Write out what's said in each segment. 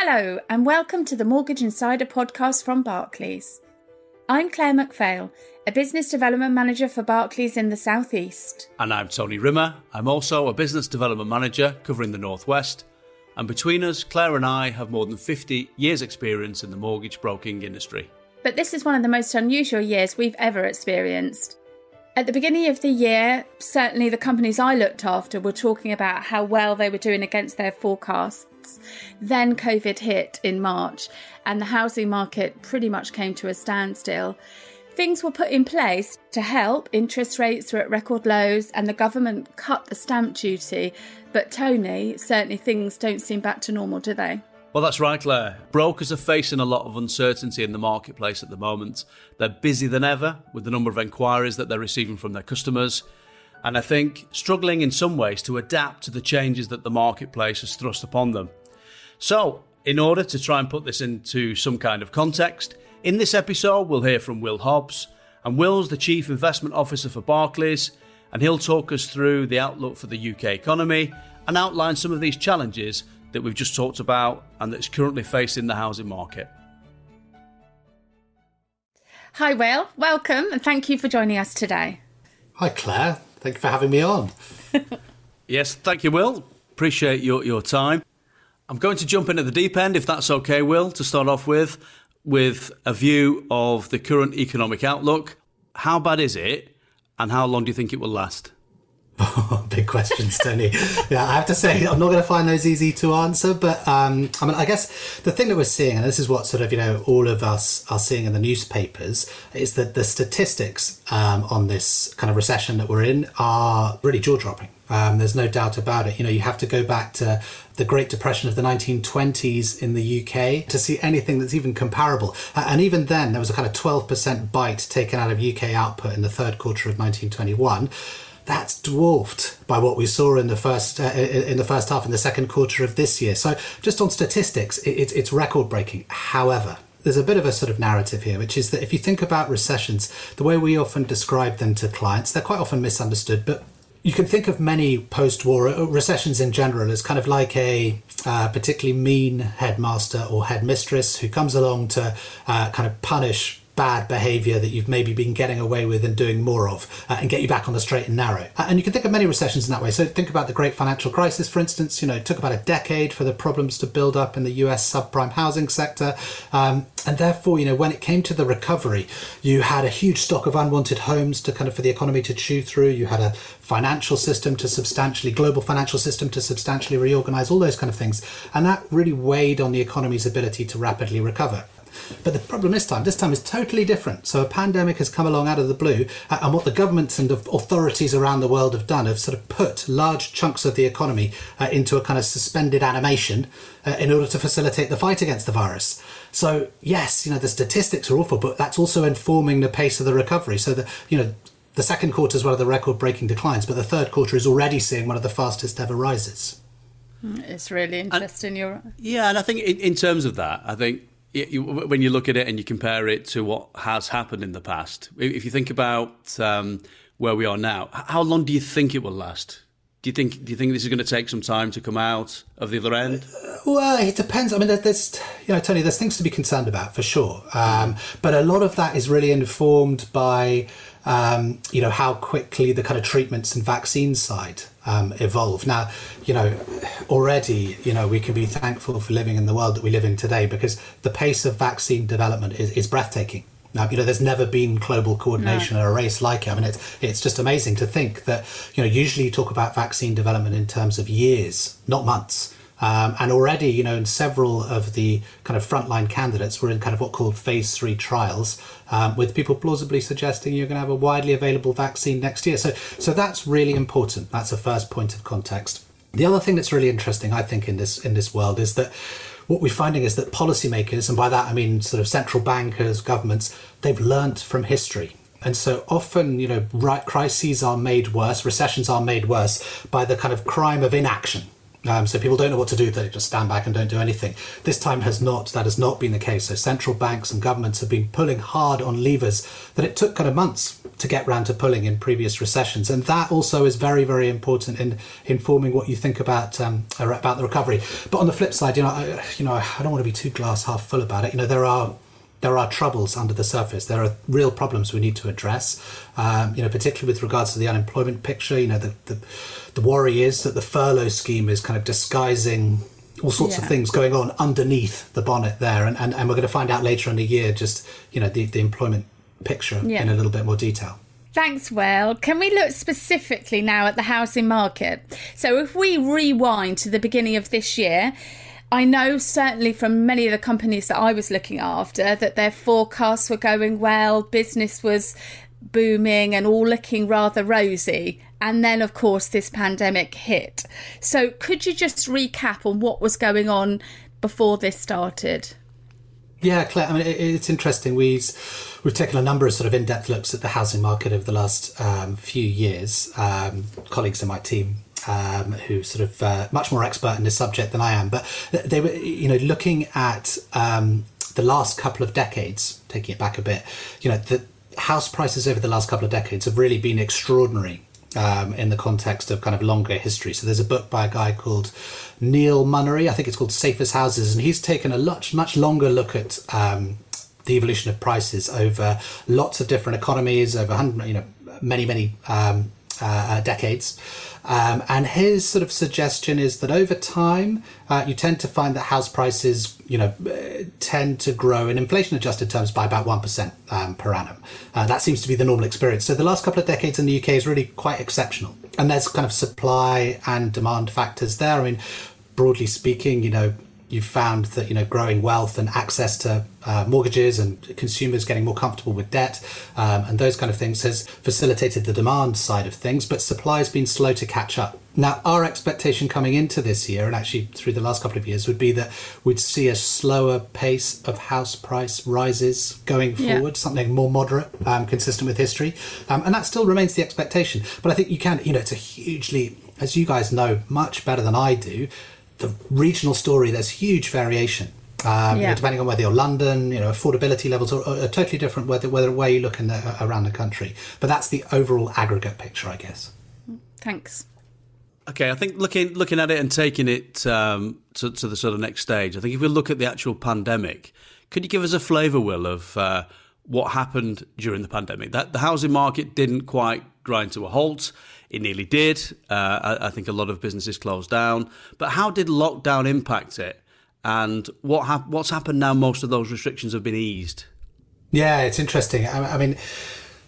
Hello, and welcome to the Mortgage Insider podcast from Barclays. I'm Claire McPhail, a business development manager for Barclays in the Southeast. And I'm Tony Rimmer. I'm also a business development manager covering the Northwest. And between us, Claire and I have more than 50 years' experience in the mortgage broking industry. But this is one of the most unusual years we've ever experienced. At the beginning of the year, certainly the companies I looked after were talking about how well they were doing against their forecasts then COVID hit in March, and the housing market pretty much came to a standstill. Things were put in place to help. Interest rates were at record lows, and the government cut the stamp duty. But, Tony, certainly things don't seem back to normal, do they? Well, that's right, Claire. Brokers are facing a lot of uncertainty in the marketplace at the moment. They're busy than ever with the number of enquiries that they're receiving from their customers and I think struggling in some ways to adapt to the changes that the marketplace has thrust upon them. So, in order to try and put this into some kind of context, in this episode we'll hear from Will Hobbs, and Will's the Chief Investment Officer for Barclays, and he'll talk us through the outlook for the UK economy and outline some of these challenges that we've just talked about and that's currently facing the housing market. Hi, Will. Welcome, and thank you for joining us today. Hi, Claire. Thank you for having me on. yes, thank you, Will. Appreciate your, your time. I'm going to jump in at the deep end, if that's okay, Will, to start off with, with a view of the current economic outlook. How bad is it, and how long do you think it will last? big questions, Tony. yeah, I have to say, I'm not going to find those easy to answer. But um, I mean, I guess the thing that we're seeing, and this is what sort of you know all of us are seeing in the newspapers, is that the statistics um, on this kind of recession that we're in are really jaw dropping. Um, there's no doubt about it. You know, you have to go back to the Great Depression of the 1920s in the UK to see anything that's even comparable. and even then, there was a kind of 12% bite taken out of UK output in the third quarter of 1921 that's dwarfed by what we saw in the first uh, in the first half in the second quarter of this year. So just on statistics, it, it's record breaking. However, there's a bit of a sort of narrative here, which is that if you think about recessions, the way we often describe them to clients, they're quite often misunderstood. But you can think of many post-war uh, recessions in general as kind of like a uh, particularly mean headmaster or headmistress who comes along to uh, kind of punish bad behavior that you've maybe been getting away with and doing more of uh, and get you back on the straight and narrow. Uh, and you can think of many recessions in that way. So think about the great financial crisis, for instance. You know, it took about a decade for the problems to build up in the US subprime housing sector. Um, and therefore, you know, when it came to the recovery, you had a huge stock of unwanted homes to kind of for the economy to chew through. You had a financial system to substantially, global financial system to substantially reorganize, all those kind of things. And that really weighed on the economy's ability to rapidly recover. But the problem this time, this time is totally different. So a pandemic has come along out of the blue, uh, and what the governments and authorities around the world have done have sort of put large chunks of the economy uh, into a kind of suspended animation uh, in order to facilitate the fight against the virus. So yes, you know the statistics are awful, but that's also informing the pace of the recovery. So that you know the second quarter is one of the record-breaking declines, but the third quarter is already seeing one of the fastest ever rises. Hmm, it's really interesting. And, You're yeah, and I think in, in terms of that, I think when you look at it and you compare it to what has happened in the past, if you think about um, where we are now, how long do you think it will last? Do you think do you think this is going to take some time to come out of the other end? Well, it depends. I mean, there's you know, Tony, there's things to be concerned about for sure, um, but a lot of that is really informed by um, you know how quickly the kind of treatments and vaccine side um, evolve. Now, you know, already, you know, we can be thankful for living in the world that we live in today because the pace of vaccine development is, is breathtaking. Now, you know, there's never been global coordination no. at a race like it. I mean, it's it's just amazing to think that you know usually you talk about vaccine development in terms of years, not months. Um, and already, you know, in several of the kind of frontline candidates, we're in kind of what called phase three trials, um, with people plausibly suggesting you're going to have a widely available vaccine next year. So, so that's really important. That's a first point of context. The other thing that's really interesting, I think, in this in this world is that what we're finding is that policymakers, and by that I mean sort of central bankers, governments, they've learnt from history. And so often, you know, right crises are made worse, recessions are made worse by the kind of crime of inaction Um, so people don't know what to do; they just stand back and don't do anything. This time has not. That has not been the case. So central banks and governments have been pulling hard on levers that it took kind of months to get round to pulling in previous recessions, and that also is very, very important in informing what you think about um, about the recovery. But on the flip side, you know, I, you know, I don't want to be too glass half full about it. You know, there are there are troubles under the surface. There are real problems we need to address. Um, you know, particularly with regards to the unemployment picture. You know, the, the, the worry is that the furlough scheme is kind of disguising all sorts yeah. of things going on underneath the bonnet there, and, and, and we're going to find out later in the year just you know the, the employment picture yeah. in a little bit more detail. Thanks, Will. Can we look specifically now at the housing market? So, if we rewind to the beginning of this year, I know certainly from many of the companies that I was looking after that their forecasts were going well, business was booming and all looking rather rosy. And then, of course, this pandemic hit. So, could you just recap on what was going on before this started? Yeah, Claire. I mean, it's interesting. We've we've taken a number of sort of in-depth looks at the housing market over the last um, few years. Um, colleagues in my team um, who's sort of uh, much more expert in this subject than I am. But they were, you know, looking at um, the last couple of decades, taking it back a bit, you know, the house prices over the last couple of decades have really been extraordinary. Um, in the context of kind of longer history. So there's a book by a guy called Neil Monnery, I think it's called Safe as Houses, and he's taken a much, much longer look at um, the evolution of prices over lots of different economies, over you know, many, many um, uh, decades. Um, and his sort of suggestion is that over time, uh, you tend to find that house prices, you know, uh, tend to grow in inflation-adjusted terms by about one percent um, per annum. Uh, that seems to be the normal experience. So the last couple of decades in the UK is really quite exceptional, and there's kind of supply and demand factors there. I mean, broadly speaking, you know, you've found that you know growing wealth and access to uh, mortgages and consumers getting more comfortable with debt um, and those kind of things has facilitated the demand side of things but supply has been slow to catch up. Now our expectation coming into this year and actually through the last couple of years would be that we'd see a slower pace of house price rises going forward yeah. something more moderate um, consistent with history. Um, and that still remains the expectation. But i think you can you know it's a hugely as you guys know much better than i do the regional story, there's huge variation. Um, yeah. you know, depending on whether you're London, you know, affordability levels are, are totally different whether whether where you look in the, around the country. But that's the overall aggregate picture, I guess. Thanks. Okay, I think looking looking at it and taking it um, to, to, the sort of next stage, I think if we look at the actual pandemic, could you give us a flavour, Will, of uh, what happened during the pandemic? That the housing market didn't quite grind to a halt. It nearly did. Uh, I, I, think a lot of businesses closed down. But how did lockdown impact it? And what what's happened now? Most of those restrictions have been eased. Yeah, it's interesting. I, I mean.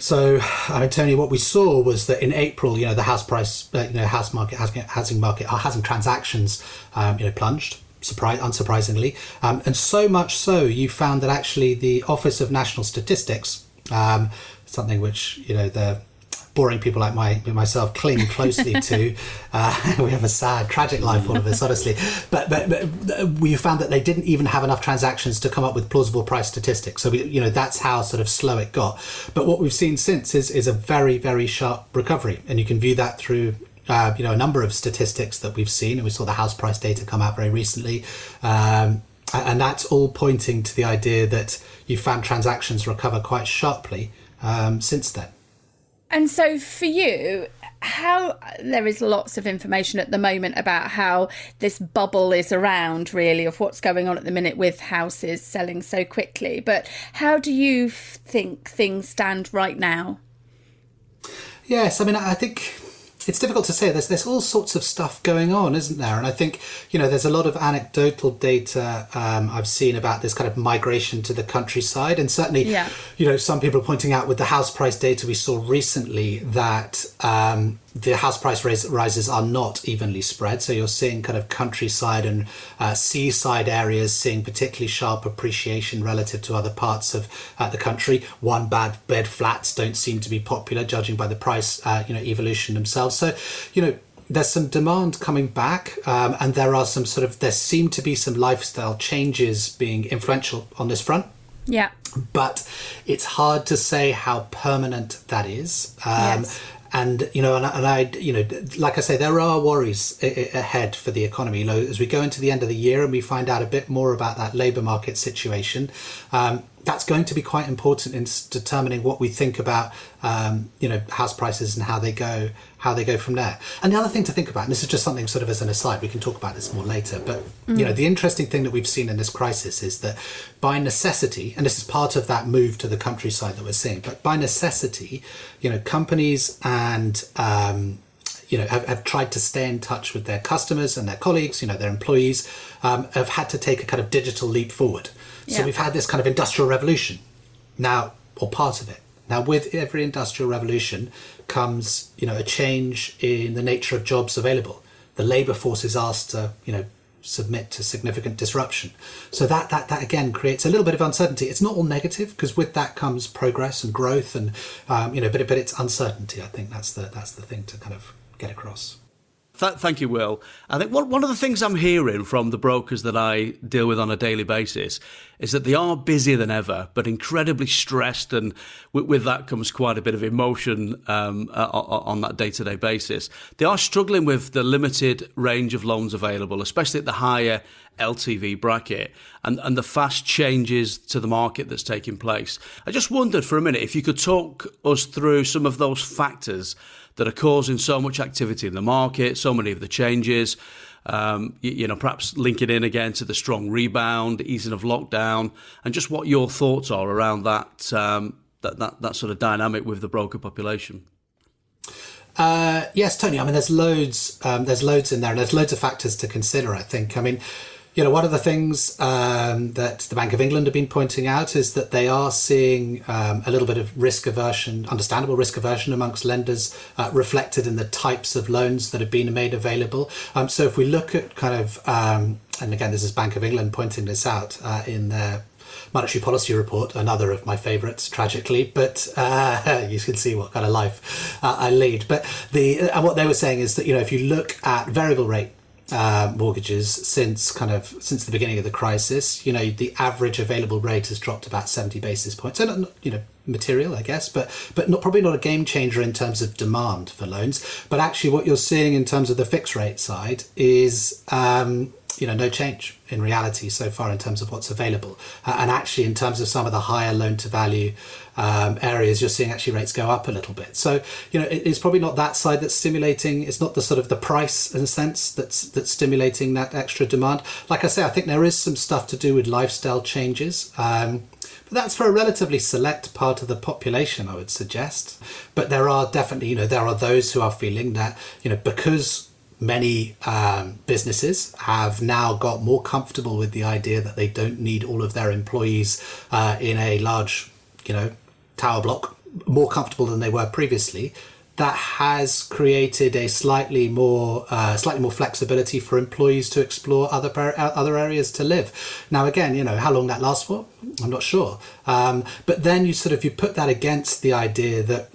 So, I mean, Tony, what we saw was that in April, you know, the house price, uh, you know, house market, housing market, housing transactions, um, you know, plunged surprise, unsurprisingly. Um, and so much so, you found that actually the Office of National Statistics, um, something which you know the boring people like my myself cling closely to. Uh, we have a sad, tragic life, all of us, honestly. But, but, but we found that they didn't even have enough transactions to come up with plausible price statistics. So we, you know, that's how sort of slow it got. But what we've seen since is is a very very sharp recovery, and you can view that through. Uh, you know, a number of statistics that we've seen, and we saw the house price data come out very recently. Um, and that's all pointing to the idea that you found transactions recover quite sharply um, since then. And so for you, how there is lots of information at the moment about how this bubble is around really of what's going on at the minute with houses selling so quickly. But how do you think things stand right now? Yes i mean i think it's difficult to say. There's there's all sorts of stuff going on, isn't there? And I think you know there's a lot of anecdotal data um, I've seen about this kind of migration to the countryside, and certainly, yeah. you know, some people are pointing out with the house price data we saw recently that. Um, the house price rises are not evenly spread. So you're seeing kind of countryside and uh, seaside areas seeing particularly sharp appreciation relative to other parts of uh, the country. One bad bed flats don't seem to be popular, judging by the price, uh, you know, evolution themselves. So, you know, there's some demand coming back, um, and there are some sort of there seem to be some lifestyle changes being influential on this front. Yeah. But it's hard to say how permanent that is. Um, yes and you know, and, and I, you know, like I say, there are worries ahead for the economy. You know, as we go into the end of the year and we find out a bit more about that labour market situation. Um, that's going to be quite important in determining what we think about um, you know house prices and how they go how they go from there and the other thing to think about and this is just something sort of as an aside we can talk about this more later but mm. you know the interesting thing that we've seen in this crisis is that by necessity and this is part of that move to the countryside that we're seeing but by necessity you know companies and um, you know have, have tried to stay in touch with their customers and their colleagues you know their employees um, have had to take a kind of digital leap forward so yeah. we've had this kind of industrial revolution now, or part of it. Now, with every industrial revolution comes, you know, a change in the nature of jobs available. The labour force is asked to, you know, submit to significant disruption. So that that that again creates a little bit of uncertainty. It's not all negative because with that comes progress and growth, and um, you know, but but it's uncertainty. I think that's the that's the thing to kind of get across. Th- thank you, Will. I think one, one of the things I'm hearing from the brokers that I deal with on a daily basis is that they are busier than ever, but incredibly stressed, and with, with that comes quite a bit of emotion um, uh, on that day to day basis. They are struggling with the limited range of loans available, especially at the higher LTV bracket and, and the fast changes to the market that's taking place. I just wondered for a minute if you could talk us through some of those factors that are causing so much activity in the market, so many of the changes. Um, you, you, know, perhaps linking in again to the strong rebound, easing of lockdown, and just what your thoughts are around that um, that, that that sort of dynamic with the broker population. Uh, yes, Tony. I mean, there's loads. Um, there's loads in there, and there's loads of factors to consider. I think. I mean, you know, one of the things um, that the Bank of England have been pointing out is that they are seeing um, a little bit of risk aversion, understandable risk aversion amongst lenders, uh, reflected in the types of loans that have been made available. Um, so if we look at kind of, um, and again, this is Bank of England pointing this out uh, in their monetary policy report, another of my favourites, tragically. But uh, you can see what kind of life uh, I lead. But the and what they were saying is that you know if you look at variable rate uh, mortgages since kind of since the beginning of the crisis. You know, the average available rate has dropped about seventy basis points. So, not, you know, material, I guess, but but not probably not a game changer in terms of demand for loans. But actually, what you're seeing in terms of the fixed rate side is um, you know no change in reality so far in terms of what's available. Uh, and actually in terms of some of the higher loan to value um, areas you're seeing actually rates go up a little bit. So you know it, it's probably not that side that's stimulating. It's not the sort of the price in a sense that's that's stimulating that extra demand. Like i say i think there is some stuff to do with lifestyle changes. Um, but that's for a relatively select part of the population i would suggest but there are definitely you know there are those who are feeling that you know because many um, businesses have now got more comfortable with the idea that they don't need all of their employees uh, in a large, you know, tower block, more comfortable than they were previously. That has created a slightly more, uh, slightly more flexibility for employees to explore other other areas to live. Now, again, you know how long that lasts for, I'm not sure. Um, but then you sort of you put that against the idea that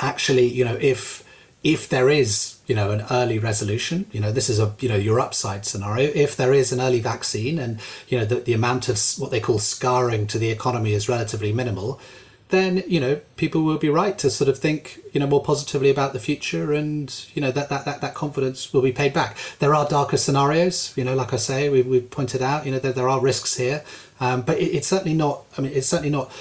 actually, you know, if if there is you know an early resolution you know this is a you know your upside scenario if there is an early vaccine and you know the, the amount of what they call scarring to the economy is relatively minimal then you know people will be right to sort of think you know more positively about the future and you know that that that, that confidence will be paid back there are darker scenarios you know like i say we, we've pointed out you know that there are risks here um, but it, it's certainly not i mean it's certainly not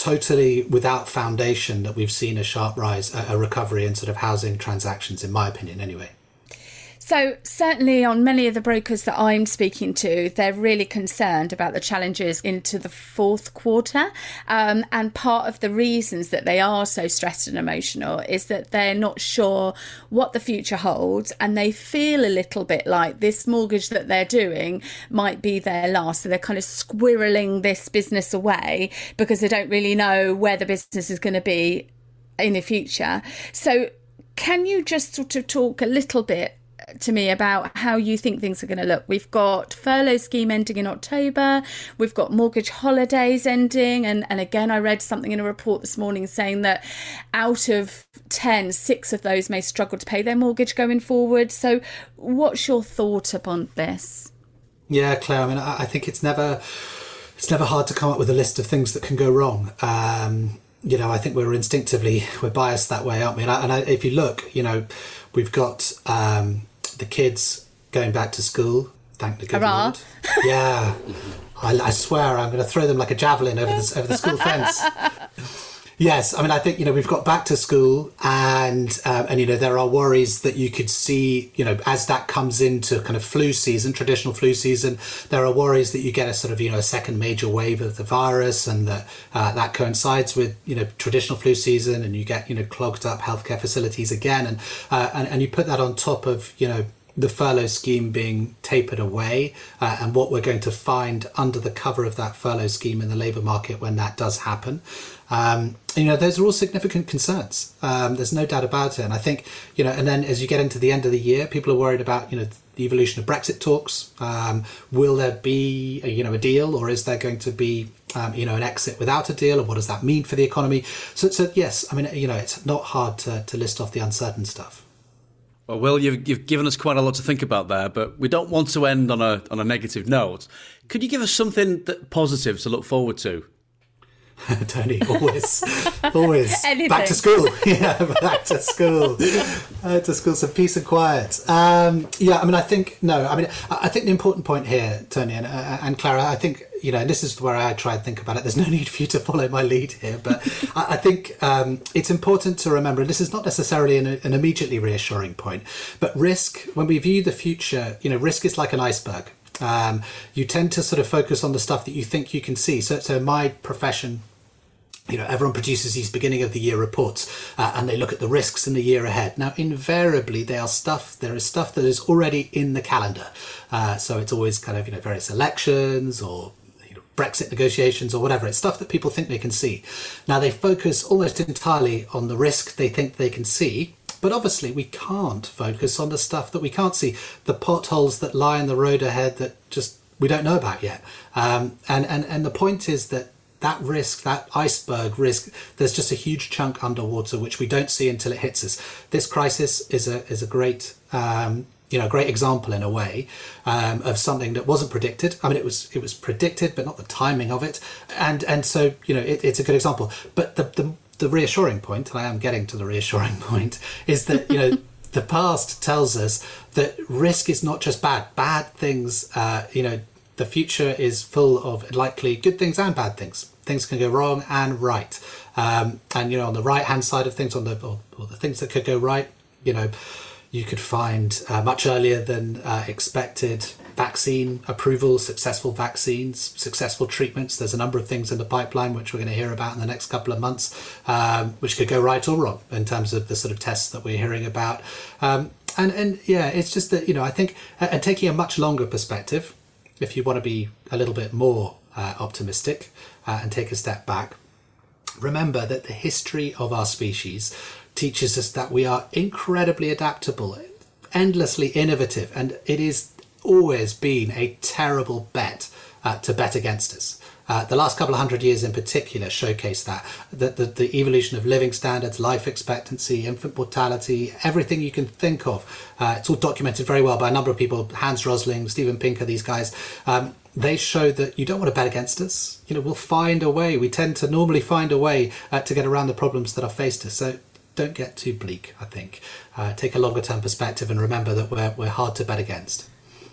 totally without foundation that we've seen a sharp rise, a, recovery in sort of housing transactions, in my opinion, anyway. So, certainly on many of the brokers that I'm speaking to, they're really concerned about the challenges into the fourth quarter. Um, and part of the reasons that they are so stressed and emotional is that they're not sure what the future holds and they feel a little bit like this mortgage that they're doing might be their last. So, they're kind of squirreling this business away because they don't really know where the business is going to be in the future. So, can you just sort of talk a little bit to me about how you think things are going to look. We've got furlough scheme ending in October. We've got mortgage holidays ending. And, and again, I read something in a report this morning saying that out of 10, six of those may struggle to pay their mortgage going forward. So, what's your thought upon this? Yeah, Claire, I mean, I think it's never. It's never hard to come up with a list of things that can go wrong. Um, you know, I think we're instinctively we're biased that way, aren't we? And, I, and I, if you look, you know, we've got um, the kids going back to school. Thank the good Hurrah. Lord. Yeah, I, I swear I'm going to throw them like a javelin over the over the school fence. Yes, I mean, I think you know we've got back to school, and um, and you know there are worries that you could see, you know, as that comes into kind of flu season, traditional flu season, there are worries that you get a sort of you know a second major wave of the virus, and that uh, that coincides with you know traditional flu season, and you get you know clogged up healthcare facilities again, and uh, and and you put that on top of you know the furlough scheme being tapered away uh, and what we're going to find under the cover of that furlough scheme in the labour market when that does happen. Um, you know, those are all significant concerns. Um, there's no doubt about it. And I think, you know, and then as you get into the end of the year, people are worried about, you know, the evolution of Brexit talks. Um, will there be, a, you know, a deal or is there going to be, um, you know, an exit without a deal? And what does that mean for the economy? So, so yes, I mean, you know, it's not hard to, to list off the uncertain stuff. Well, Will, you've, you've given us quite a lot to think about there, but we don't want to end on a on a negative note. Could you give us something that positive to look forward to? Tony, always, always Anything. back to school. Yeah, back to school. Back to school. So peace and quiet. Um, yeah, I mean, I think no. I mean, I I think the important point here, Tony and, uh, and Clara, I think you know, and this is where I try and think about it. There's no need for you to follow my lead here, but I, I think um, it's important to remember. And this is not necessarily an, an immediately reassuring point, but risk when we view the future, you know, risk is like an iceberg. Um, you tend to sort of focus on the stuff that you think you can see. So, so my profession you know, everyone produces these beginning of the year reports uh, and they look at the risks in the year ahead. Now, invariably, they are stuff, there is stuff that is already in the calendar. Uh, so it's always kind of, you know, various elections or you know, Brexit negotiations or whatever. It's stuff that people think they can see. Now, they focus almost entirely on the risk they think they can see. But obviously, we can't focus on the stuff that we can't see, the potholes that lie in the road ahead that just we don't know about yet. Um, and, and, and the point is that that risk, that iceberg risk, there's just a huge chunk underwater which we don't see until it hits us. This crisis is a is a great um, you know great example in a way um, of something that wasn't predicted. I mean, it was it was predicted, but not the timing of it. And and so you know it, it's a good example. But the, the the reassuring point, and I am getting to the reassuring point, is that you know. The past tells us that risk is not just bad. Bad things, uh, you know, the future is full of likely good things and bad things. Things can go wrong and right. Um, and you know, on the right hand side of things, on the or, or the things that could go right, you know, you could find uh, much earlier than uh, expected vaccine approval, successful vaccines, successful treatments. There's a number of things in the pipeline which we're going to hear about in the next couple of months, um, which could go right or wrong in terms of the sort of tests that we're hearing about. Um, and and yeah, it's just that you know I think and taking a much longer perspective, if you want to be a little bit more uh, optimistic uh, and take a step back, remember that the history of our species teaches us that we are incredibly adaptable, endlessly innovative, and it is always been a terrible bet uh, to bet against us. Uh, the last couple of hundred years in particular showcase that, that the, the evolution of living standards, life expectancy, infant mortality, everything you can think of. Uh, it's all documented very well by a number of people, Hans Rosling, Steven Pinker, these guys. Um, they show that you don't want to bet against us. You know, we'll find a way. We tend to normally find a way uh, to get around the problems that are faced us. So don't get too bleak, I think. Uh, take a longer term perspective and remember that we're, we're hard to bet against.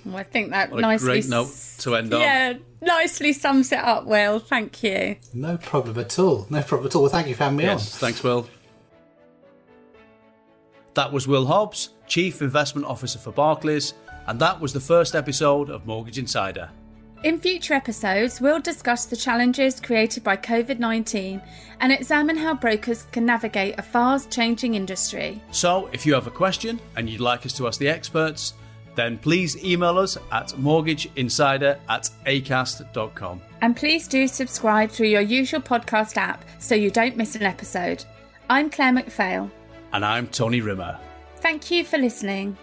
Well, I think that What a nicely. great note to end on. Yeah, nicely sums it up. Will, thank you. No problem at all. No problem at all. Well, thank you for having me Yes, thanks, Will. That was Will Hobbs, Chief Investment Officer for Barclays, and that was the first episode of Mortgage Insider. In future episodes, we'll discuss the challenges created by COVID 19 and examine how brokers can navigate a fast changing industry. So, if you have a question and you'd like us to ask the experts, then please email us at mortgageinsider at acast.com. And please do subscribe through your usual podcast app so you don't miss an episode. I'm Claire McPhail. And I'm Tony Rimmer. Thank you for listening.